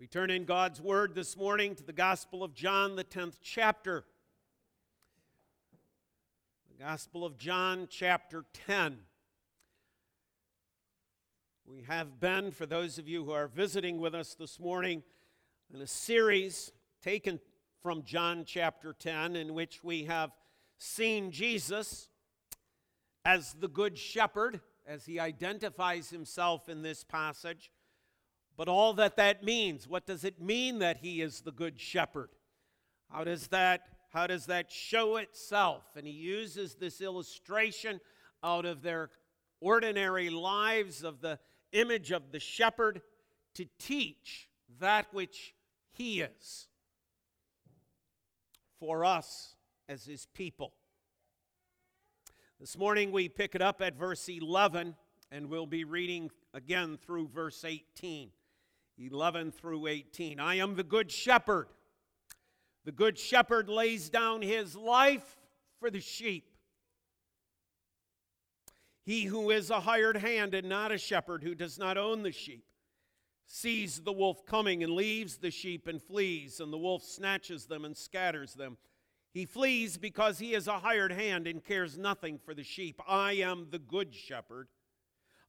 We turn in God's Word this morning to the Gospel of John, the 10th chapter. The Gospel of John, chapter 10. We have been, for those of you who are visiting with us this morning, in a series taken from John chapter 10, in which we have seen Jesus as the Good Shepherd, as he identifies himself in this passage but all that that means. What does it mean that he is the good shepherd? How does that how does that show itself? And he uses this illustration out of their ordinary lives of the image of the shepherd to teach that which he is for us as his people. This morning we pick it up at verse 11 and we'll be reading again through verse 18. 11 through 18. I am the good shepherd. The good shepherd lays down his life for the sheep. He who is a hired hand and not a shepherd, who does not own the sheep, sees the wolf coming and leaves the sheep and flees, and the wolf snatches them and scatters them. He flees because he is a hired hand and cares nothing for the sheep. I am the good shepherd.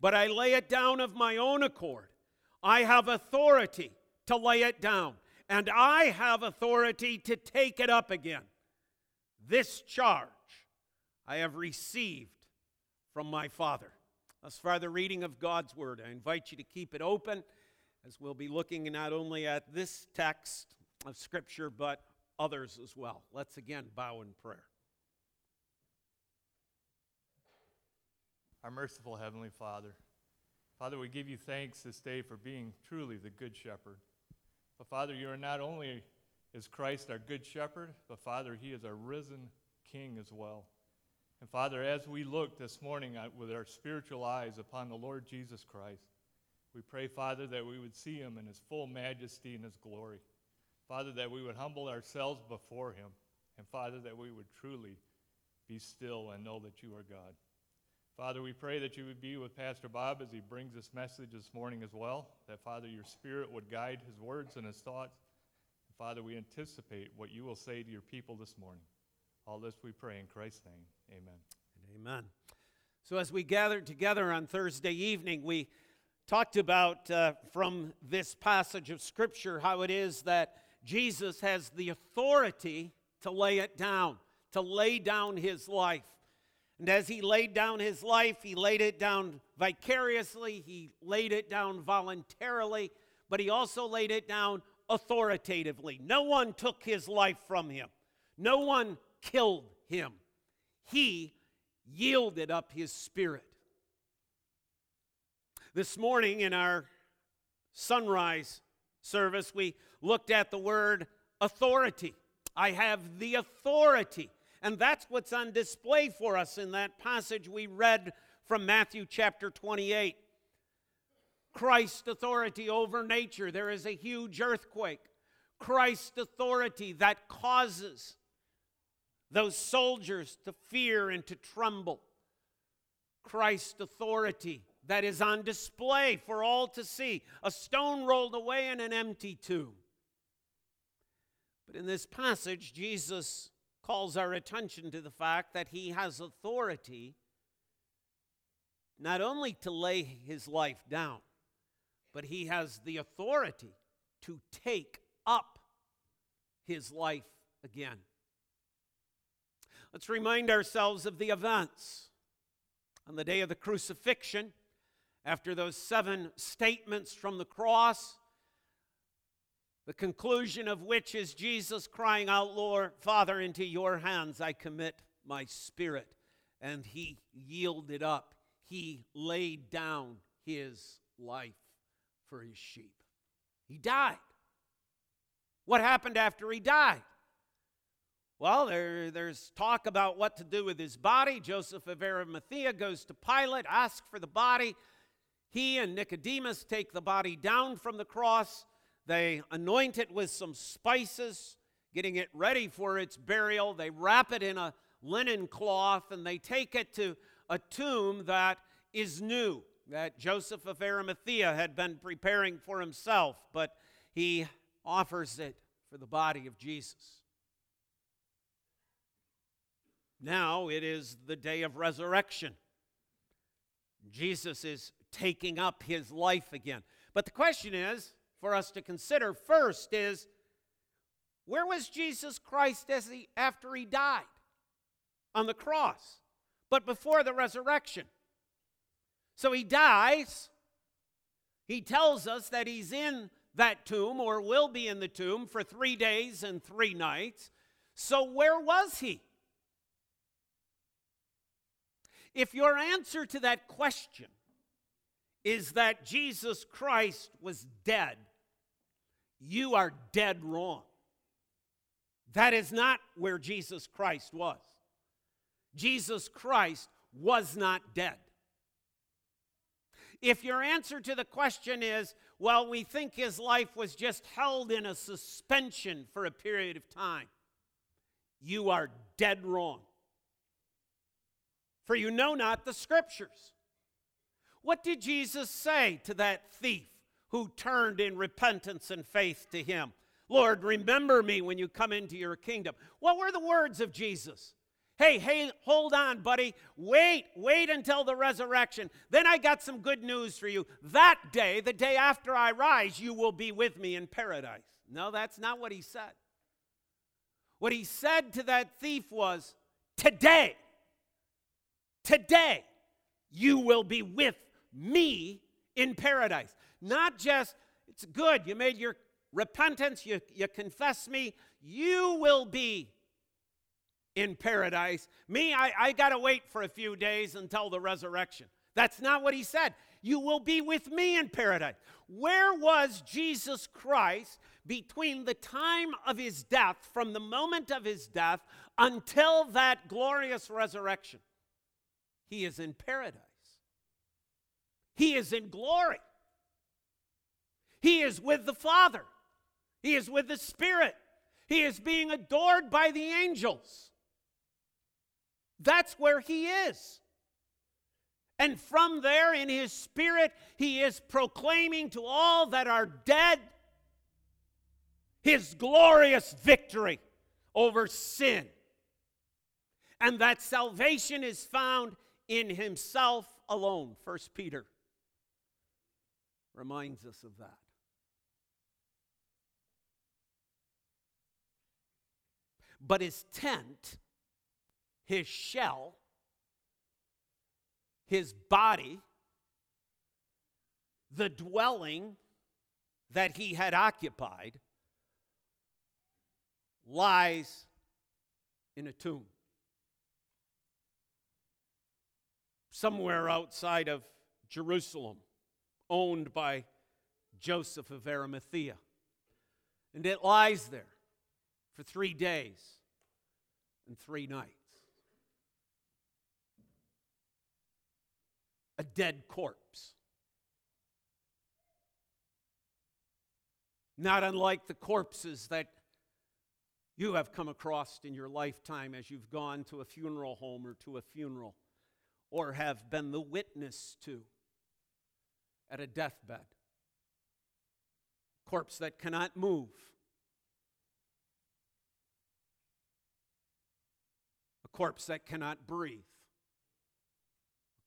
but I lay it down of my own accord. I have authority to lay it down, and I have authority to take it up again. This charge I have received from my Father. Thus far, the reading of God's Word. I invite you to keep it open as we'll be looking not only at this text of Scripture, but others as well. Let's again bow in prayer. Our merciful Heavenly Father, Father, we give you thanks this day for being truly the Good Shepherd. But Father, you are not only is Christ our Good Shepherd, but Father, He is our risen King as well. And Father, as we look this morning with our spiritual eyes upon the Lord Jesus Christ, we pray, Father, that we would see Him in His full majesty and His glory. Father, that we would humble ourselves before Him. And Father, that we would truly be still and know that you are God. Father, we pray that you would be with Pastor Bob as he brings this message this morning as well, that, Father, your spirit would guide his words and his thoughts. Father, we anticipate what you will say to your people this morning. All this we pray in Christ's name. Amen. And amen. So, as we gathered together on Thursday evening, we talked about uh, from this passage of Scripture how it is that Jesus has the authority to lay it down, to lay down his life. And as he laid down his life, he laid it down vicariously, he laid it down voluntarily, but he also laid it down authoritatively. No one took his life from him, no one killed him. He yielded up his spirit. This morning in our sunrise service, we looked at the word authority. I have the authority and that's what's on display for us in that passage we read from Matthew chapter 28. Christ's authority over nature. There is a huge earthquake. Christ's authority that causes those soldiers to fear and to tremble. Christ's authority that is on display for all to see. A stone rolled away in an empty tomb. But in this passage, Jesus calls our attention to the fact that he has authority not only to lay his life down, but he has the authority to take up his life again. Let's remind ourselves of the events. On the day of the crucifixion, after those seven statements from the cross, the conclusion of which is Jesus crying out, Lord, Father, into your hands I commit my spirit. And he yielded up, he laid down his life for his sheep. He died. What happened after he died? Well, there, there's talk about what to do with his body. Joseph of Arimathea goes to Pilate, asks for the body. He and Nicodemus take the body down from the cross. They anoint it with some spices, getting it ready for its burial. They wrap it in a linen cloth and they take it to a tomb that is new, that Joseph of Arimathea had been preparing for himself, but he offers it for the body of Jesus. Now it is the day of resurrection. Jesus is taking up his life again. But the question is for us to consider first is where was Jesus Christ as he, after he died? On the cross, but before the resurrection. So he dies. He tells us that he's in that tomb or will be in the tomb for three days and three nights. So where was he? If your answer to that question is that Jesus Christ was dead, you are dead wrong. That is not where Jesus Christ was. Jesus Christ was not dead. If your answer to the question is, well, we think his life was just held in a suspension for a period of time, you are dead wrong for you know not the scriptures. What did Jesus say to that thief who turned in repentance and faith to him? Lord, remember me when you come into your kingdom. What were the words of Jesus? Hey, hey, hold on, buddy. Wait, wait until the resurrection. Then I got some good news for you. That day, the day after I rise, you will be with me in paradise. No, that's not what he said. What he said to that thief was, Today, Today, you will be with me in paradise. Not just, it's good, you made your repentance, you, you confess me, you will be in paradise. Me, I, I got to wait for a few days until the resurrection. That's not what he said. You will be with me in paradise. Where was Jesus Christ between the time of his death, from the moment of his death, until that glorious resurrection? He is in paradise. He is in glory. He is with the Father. He is with the Spirit. He is being adored by the angels. That's where he is. And from there, in his spirit, he is proclaiming to all that are dead his glorious victory over sin. And that salvation is found in himself alone. First Peter reminds us of that. But his tent, his shell, his body, the dwelling that he had occupied, lies in a tomb. somewhere outside of Jerusalem, owned by Joseph of Arimathea. And it lies there for three days three nights. A dead corpse. Not unlike the corpses that you have come across in your lifetime as you've gone to a funeral home or to a funeral or have been the witness to at a deathbed. Corpse that cannot move. Corpse that cannot breathe.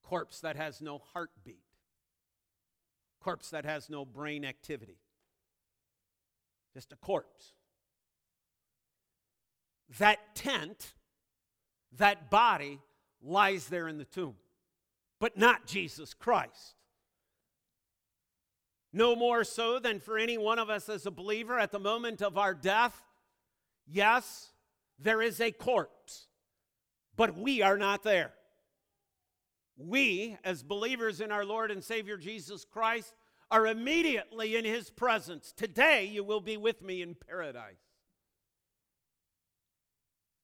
A corpse that has no heartbeat. A corpse that has no brain activity. Just a corpse. That tent, that body, lies there in the tomb, but not Jesus Christ. No more so than for any one of us as a believer at the moment of our death. Yes, there is a corpse, but we are not there. We, as believers in our Lord and Savior Jesus Christ, are immediately in his presence. Today you will be with me in paradise.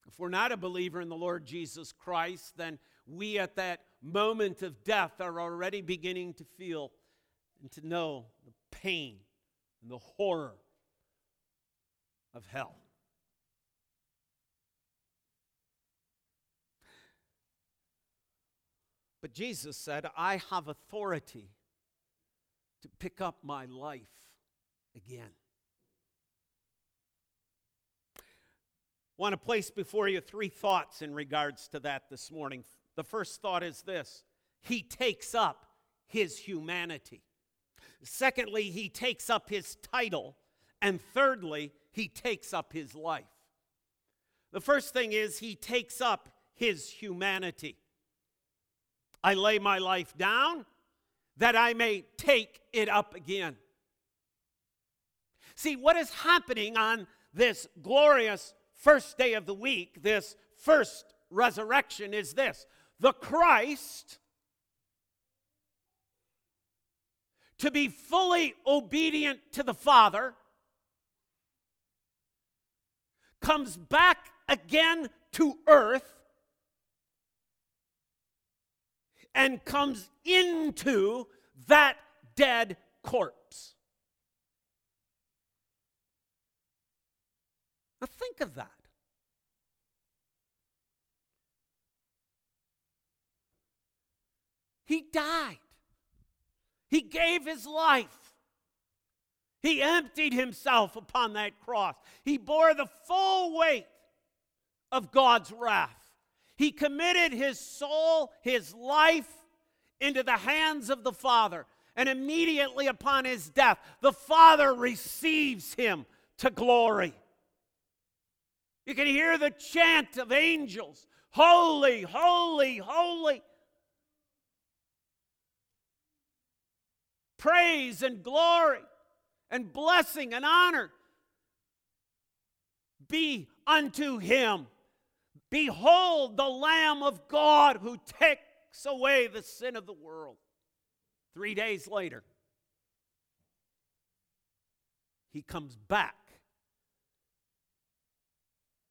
If we're not a believer in the Lord Jesus Christ, then we at that moment of death are already beginning to feel and to know the pain and the horror of hell. But Jesus said, I have authority to pick up my life again. want to place before you three thoughts in regards to that this morning. The first thought is this He takes up his humanity. Secondly, he takes up his title. And thirdly, he takes up his life. The first thing is he takes up his humanity. I lay my life down that I may take it up again. See, what is happening on this glorious first day of the week, this first resurrection, is this the Christ to be fully obedient to the Father comes back again to earth and comes into that dead corpse. Now, think of that. He died. He gave his life. He emptied himself upon that cross. He bore the full weight of God's wrath. He committed his soul, his life, into the hands of the Father. And immediately upon his death, the Father receives him to glory. You can hear the chant of angels Holy, holy, holy. Praise and glory and blessing and honor be unto him. Behold the Lamb of God who takes away the sin of the world. Three days later, he comes back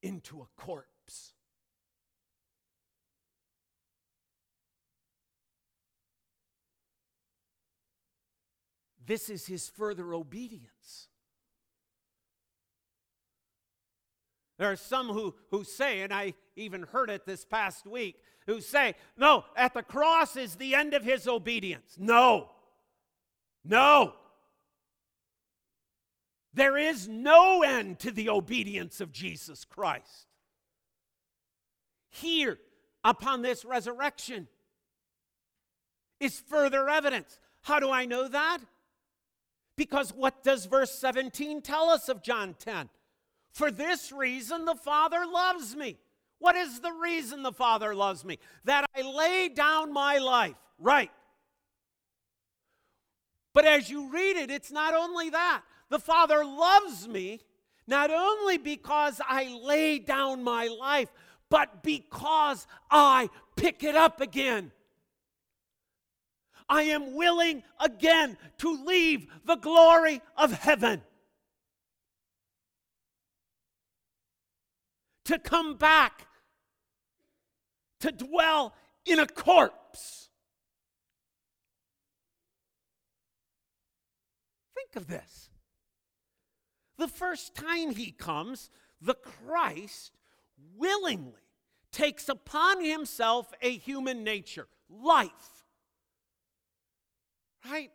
into a corpse. This is his further obedience. There are some who, who say, and I even heard it this past week, who say, no, at the cross is the end of his obedience. No. No. There is no end to the obedience of Jesus Christ. Here, upon this resurrection, is further evidence. How do I know that? Because what does verse 17 tell us of John 10? For this reason the Father loves me. What is the reason the Father loves me? That I lay down my life. Right. But as you read it, it's not only that. The Father loves me not only because I lay down my life, but because I pick it up again. I am willing again to leave the glory of heaven. To come back, to dwell in a corpse. Think of this. The first time he comes, the Christ willingly takes upon himself a human nature, life Right?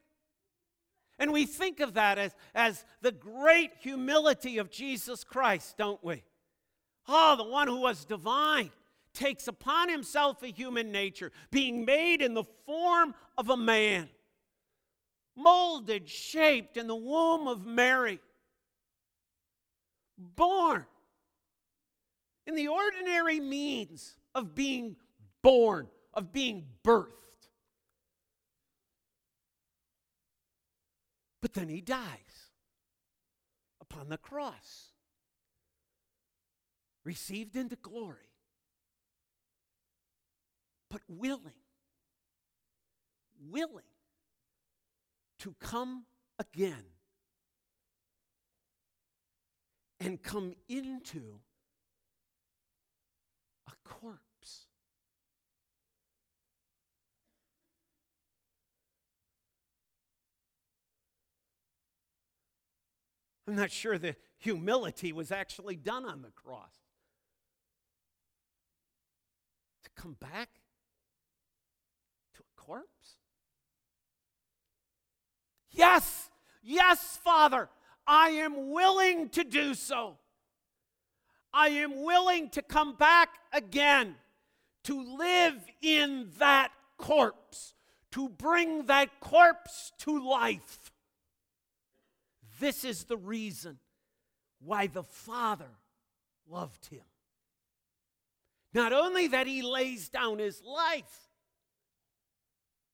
And we think of that as, as the great humility of Jesus Christ, don't we? Oh, the one who was divine takes upon himself a human nature, being made in the form of a man, molded, shaped in the womb of Mary, born in the ordinary means of being born, of being birthed. But then he dies upon the cross, received into glory, but willing, willing to come again and come into a corpse. I'm not sure the humility was actually done on the cross. To come back to a corpse? Yes, yes, Father, I am willing to do so. I am willing to come back again to live in that corpse, to bring that corpse to life. This is the reason why the Father loved him. Not only that he lays down his life,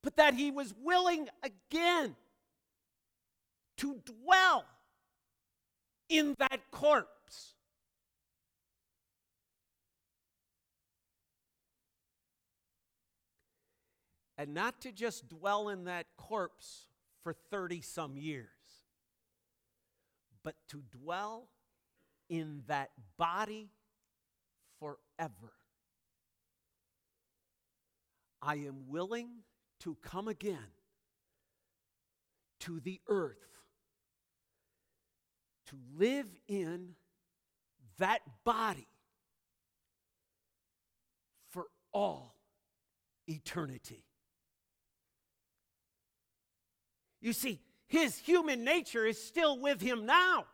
but that he was willing again to dwell in that corpse. And not to just dwell in that corpse for 30 some years, but to dwell in that body forever. I am willing to come again to the earth to live in that body for all eternity. You see, his human nature is still with him now.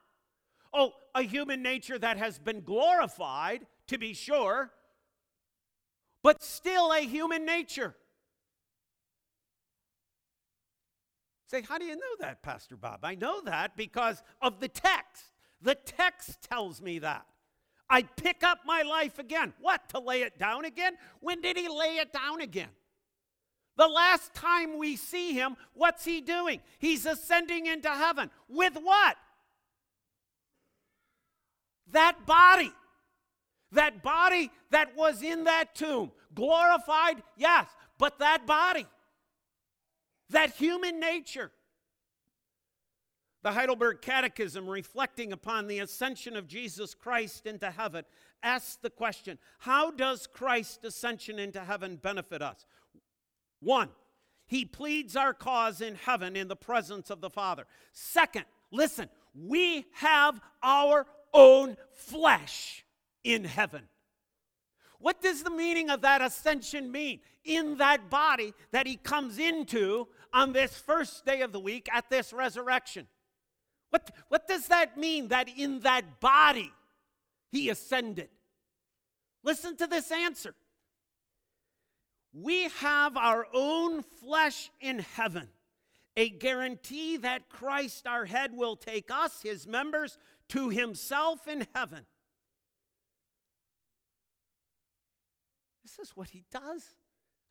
Oh, a human nature that has been glorified, to be sure, but still a human nature. Say, how do you know that, Pastor Bob? I know that because of the text. The text tells me that. I pick up my life again. What? To lay it down again? When did he lay it down again? The last time we see him, what's he doing? He's ascending into heaven. With what? That body. That body that was in that tomb. Glorified? Yes. But that body that human nature. The Heidelberg Catechism, reflecting upon the ascension of Jesus Christ into heaven, asks the question How does Christ's ascension into heaven benefit us? One, he pleads our cause in heaven in the presence of the Father. Second, listen, we have our own flesh in heaven. What does the meaning of that ascension mean? In that body that he comes into on this first day of the week at this resurrection. What, what does that mean that in that body he ascended? Listen to this answer. We have our own flesh in heaven, a guarantee that Christ, our head, will take us, his members, to himself in heaven. This is what he does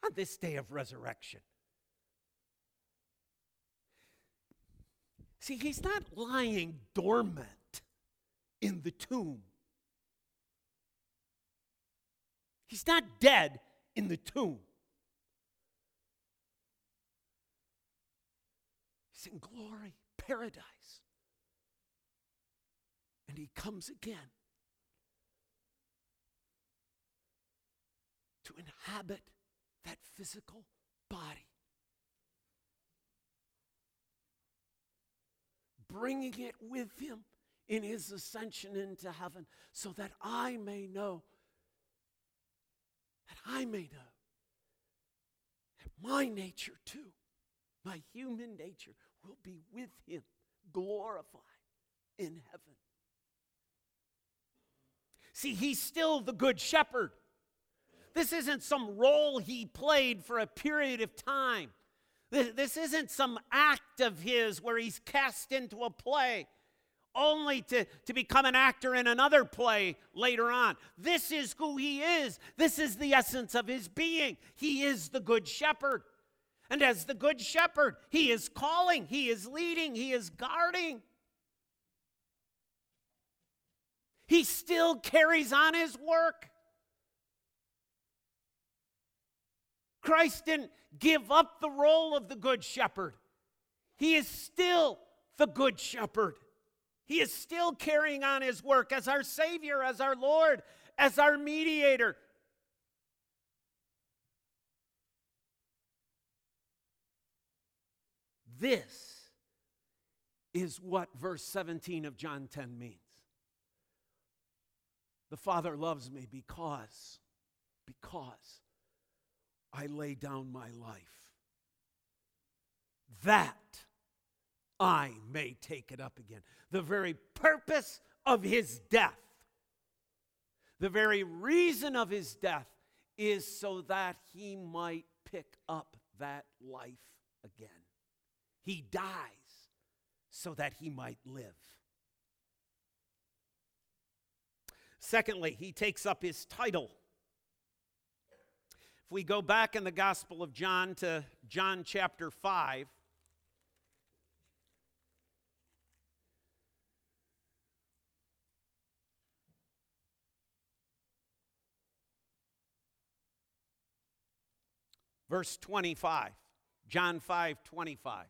on this day of resurrection. See, he's not lying dormant in the tomb. He's not dead in the tomb. He's in glory, paradise. And he comes again. To inhabit that physical body. Bringing it with him in his ascension into heaven so that I may know, that I may know that my nature too, my human nature, will be with him, glorified in heaven. See, he's still the good shepherd. This isn't some role he played for a period of time. This isn't some act of his where he's cast into a play only to, to become an actor in another play later on. This is who he is. This is the essence of his being. He is the good shepherd. And as the good shepherd, he is calling, he is leading, he is guarding. He still carries on his work. Christ didn't give up the role of the good shepherd. He is still the Good Shepherd. He is still carrying on his work as our Savior, as our Lord, as our mediator. This is what verse 17 of John 10 means. The Father loves me because, because I lay down my life. That I may take it up again. The very purpose of his death, the very reason of his death is so that he might pick up that life again. He dies so that he might live. Secondly, he takes up his title. If we go back in the Gospel of John to John chapter 5, verse 25. John 5 25.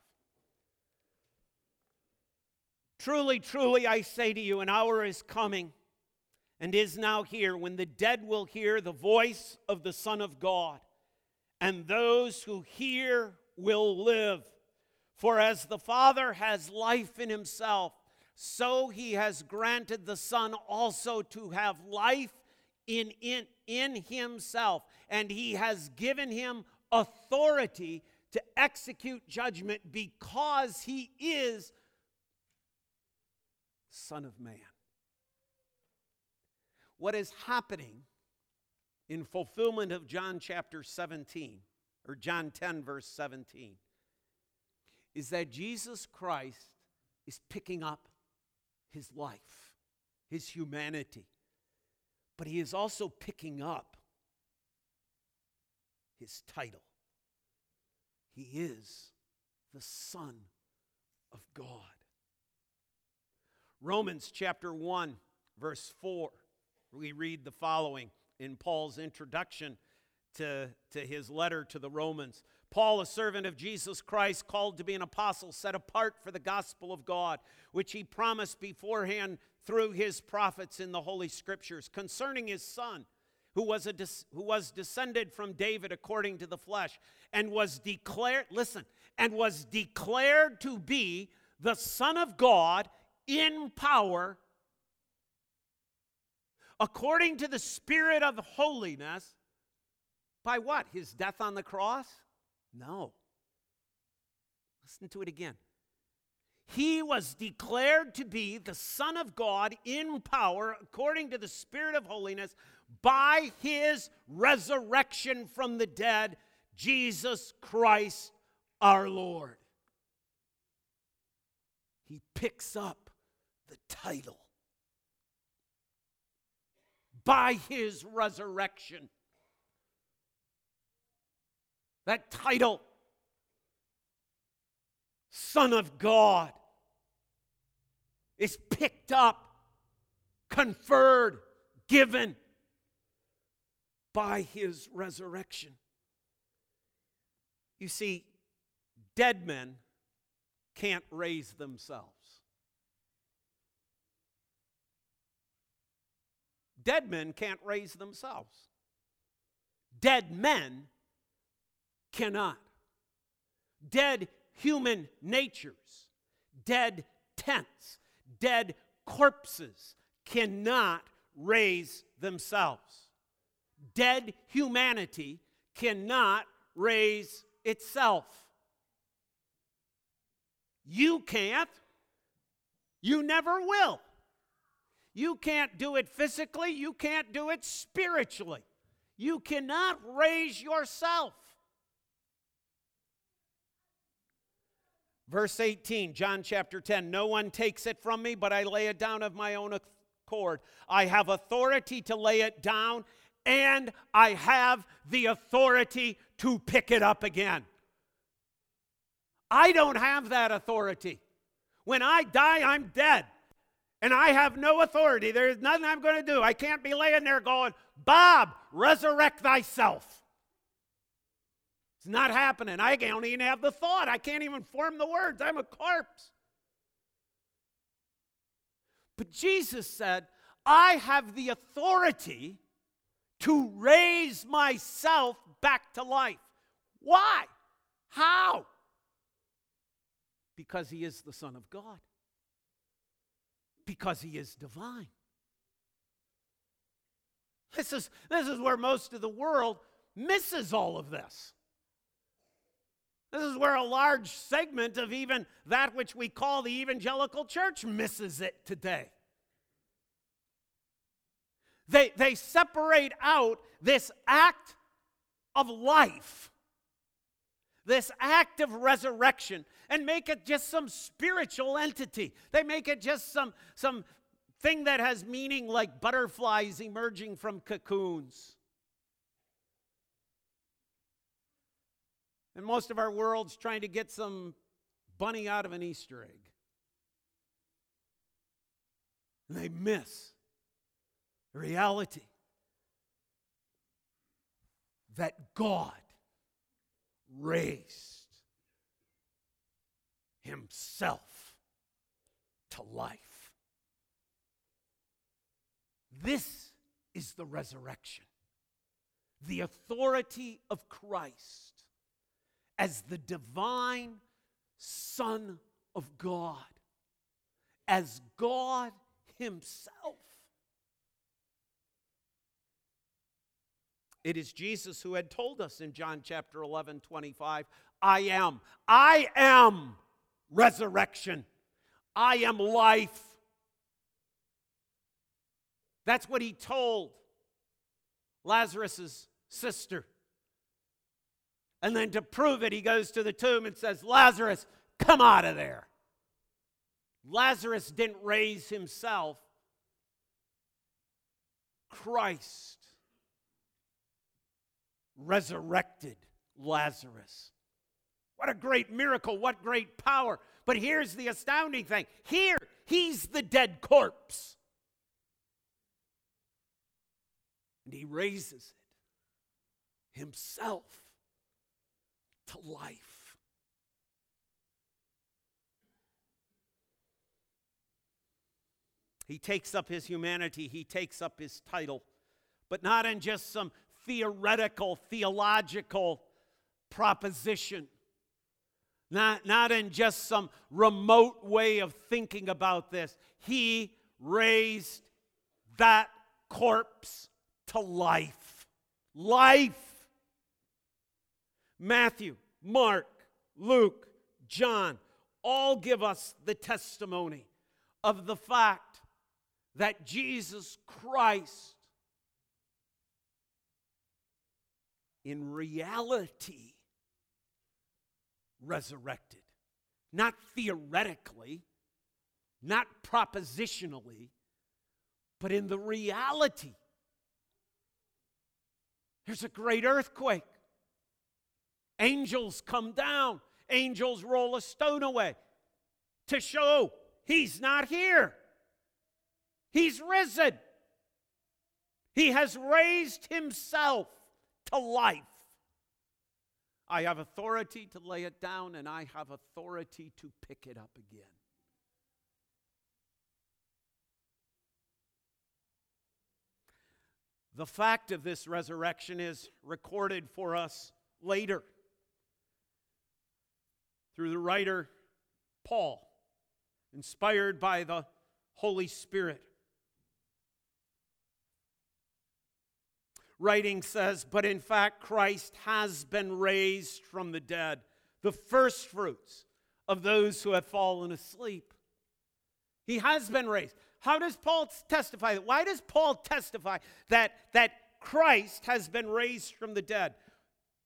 Truly, truly, I say to you, an hour is coming and is now here when the dead will hear the voice of the Son of God, and those who hear will live. For as the Father has life in himself, so he has granted the Son also to have life in, in, in himself, and he has given him authority to execute judgment because he is Son of Man. What is happening in fulfillment of John chapter 17, or John 10, verse 17, is that Jesus Christ is picking up his life, his humanity, but he is also picking up his title. He is the Son of God. Romans chapter 1, verse 4, we read the following in Paul's introduction to, to his letter to the Romans. Paul, a servant of Jesus Christ, called to be an apostle, set apart for the gospel of God, which he promised beforehand through his prophets in the Holy Scriptures, concerning his Son who was, a who was descended from David according to the flesh, and was declared, listen, and was declared to be the Son of God in power according to the Spirit of holiness. By what? His death on the cross? No. Listen to it again. He was declared to be the Son of God in power according to the Spirit of holiness by his resurrection from the dead, Jesus Christ our Lord. He picks up the title by his resurrection. That title, Son of God, is picked up, conferred, given by his resurrection. You see, dead men can't raise themselves. Dead men can't raise themselves. Dead men cannot. Dead human natures, dead tents, dead corpses cannot raise themselves dead humanity cannot raise itself. You can't. You never will. You can't do it physically. You can't do it spiritually. You cannot raise yourself. Verse 18, John chapter 10 No one takes it from me, but I lay it down of my own accord. I have authority to lay it down, and I have the authority to pick it up again. I don't have that authority. When I die, I'm dead. And I have no authority. There's nothing I'm going to do. I can't be laying there going, Bob, resurrect thyself. It's not happening. I don't even have the thought. I can't even form the words. I'm a corpse. But Jesus said, I have the authority to raise myself back to life. Why? How? Because he is the Son of God, because he is divine. This is, this is where most of the world misses all of this. This is where a large segment of even that which we call the evangelical church misses it today. They, they separate out this act of life, this act of resurrection, and make it just some spiritual entity. They make it just some, some thing that has meaning like butterflies emerging from cocoons. And most of our world's trying to get some bunny out of an Easter egg. And they miss the reality that God raised Himself to life. This is the resurrection, the authority of Christ as the divine Son of God, as God Himself. It is Jesus who had told us in John chapter 11, 25, I am, I am resurrection, I am life. That's what he told Lazarus' sister. And then to prove it, he goes to the tomb and says, Lazarus, come out of there. Lazarus didn't raise himself, Christ resurrected Lazarus. What a great miracle, what great power. But here's the astounding thing here, he's the dead corpse. And he raises it himself to life. He takes up his humanity, he takes up his title, but not in just some theoretical, theological proposition. Not, not in just some remote way of thinking about this. He raised that corpse to life. Life. Matthew, Mark, Luke, John all give us the testimony of the fact that Jesus Christ in reality resurrected. Not theoretically, not propositionally, but in the reality. There's a great earthquake. Angels come down, angels roll a stone away to show he's not here. He's risen. He has raised himself to life. I have authority to lay it down, and I have authority to pick it up again. The fact of this resurrection is recorded for us later through the writer Paul, inspired by the Holy Spirit. Writing says, But in fact, Christ has been raised from the dead, the first fruits of those who have fallen asleep. He has been raised. How does Paul testify? That? Why does Paul testify that, that Christ has been raised from the dead?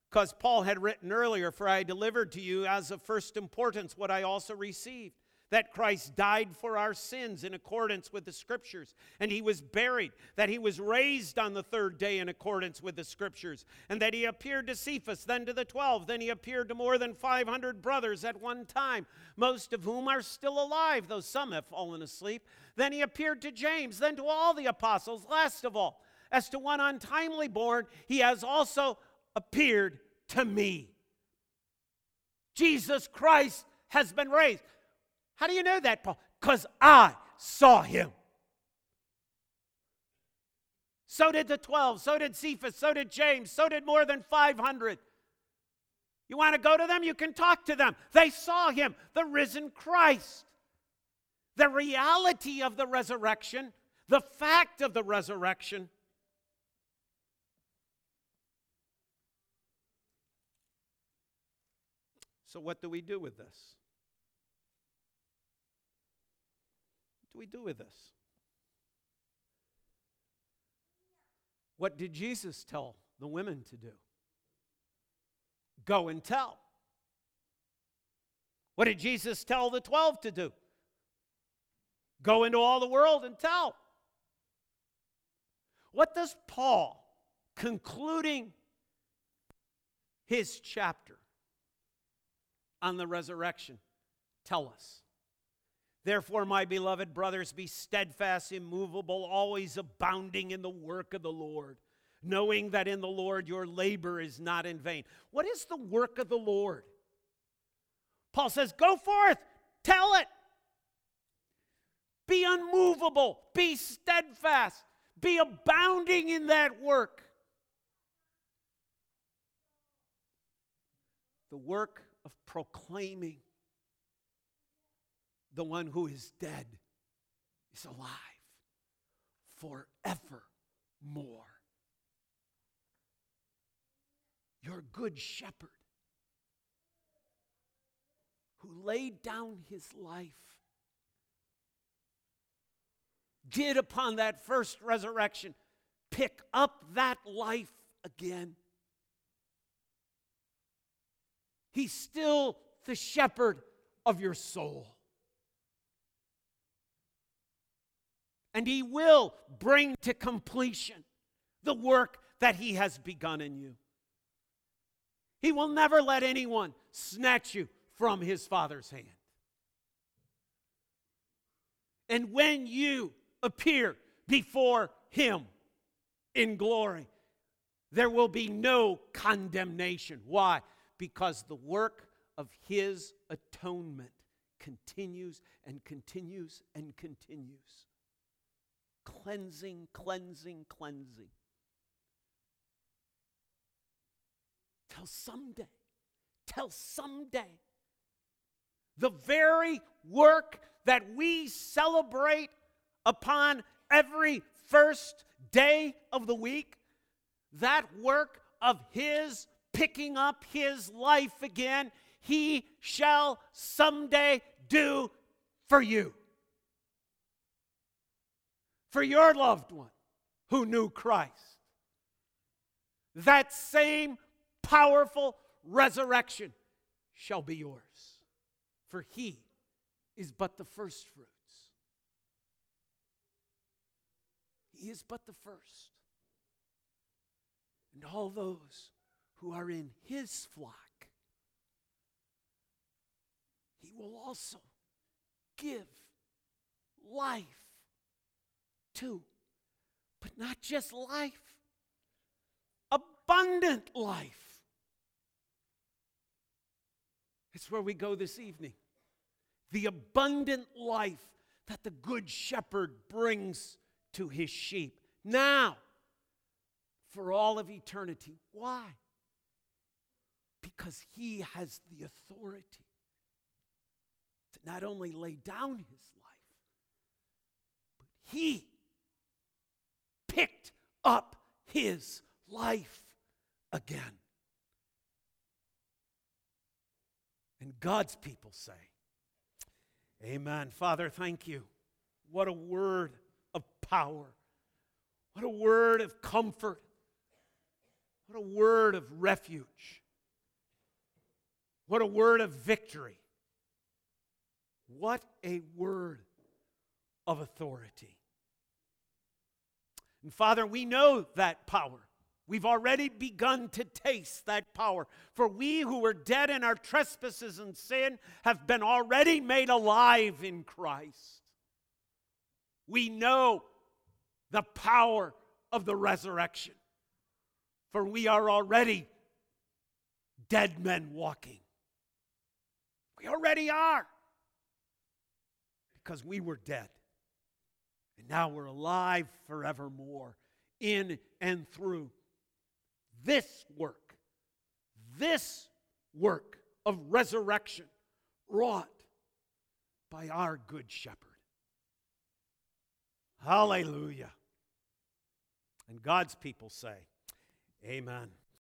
Because Paul had written earlier, For I delivered to you as of first importance what I also received that Christ died for our sins in accordance with the Scriptures, and he was buried, that he was raised on the third day in accordance with the Scriptures, and that he appeared to Cephas, then to the twelve, then he appeared to more than 500 brothers at one time, most of whom are still alive, though some have fallen asleep. Then he appeared to James, then to all the apostles, last of all. As to one untimely born, he has also appeared to me. Jesus Christ has been raised. How do you know that, Paul? Because I saw him. So did the 12, so did Cephas, so did James, so did more than 500. You want to go to them? You can talk to them. They saw him, the risen Christ. The reality of the resurrection, the fact of the resurrection. So, what do we do with this? Do we do with this? What did Jesus tell the women to do? Go and tell. What did Jesus tell the 12 to do? Go into all the world and tell. What does Paul, concluding his chapter on the resurrection, tell us? Therefore, my beloved brothers, be steadfast, immovable, always abounding in the work of the Lord knowing that in the Lord your labor is not in vain. What is the work of the Lord? Paul says, Go forth, tell it. Be unmovable, be steadfast, be abounding in that work. The work of proclaiming the one who is dead is alive forevermore your good shepherd who laid down his life did upon that first resurrection pick up that life again. He's still the shepherd of your soul. And he will bring to completion the work that he has begun in you. He will never let anyone snatch you from his Father's hand. And when you appear before him in glory, there will be no condemnation. Why? Because the work of his atonement continues and continues and continues. Cleansing, cleansing, cleansing. till someday, till someday, the very work that we celebrate upon every first day of the week, that work of His picking up His life again, He shall someday do for you. For your loved one who knew Christ. That same powerful resurrection shall be yours. For he is but the first fruits. He is but the first. And all those who are in his flock, he will also give life to. But not just life, abundant life. It's where we go this evening. The abundant life that the Good Shepherd brings to his sheep now for all of eternity. Why? Because he has the authority to not only lay down his life, but he picked up his life again. And God's people say, Amen. Father, thank you. What a word of power. What a word of comfort. What a word of refuge. What a word of victory. What a word of authority. And Father, we know that power. We've already begun to taste that power. For we who were dead in our trespasses and sin have been already made alive in Christ. We know the power of the resurrection. For we are already dead men walking. We already are. Because we were dead. And now we're alive forevermore in and through this work, this work of resurrection wrought by our Good Shepherd. Hallelujah. And God's people say, Amen.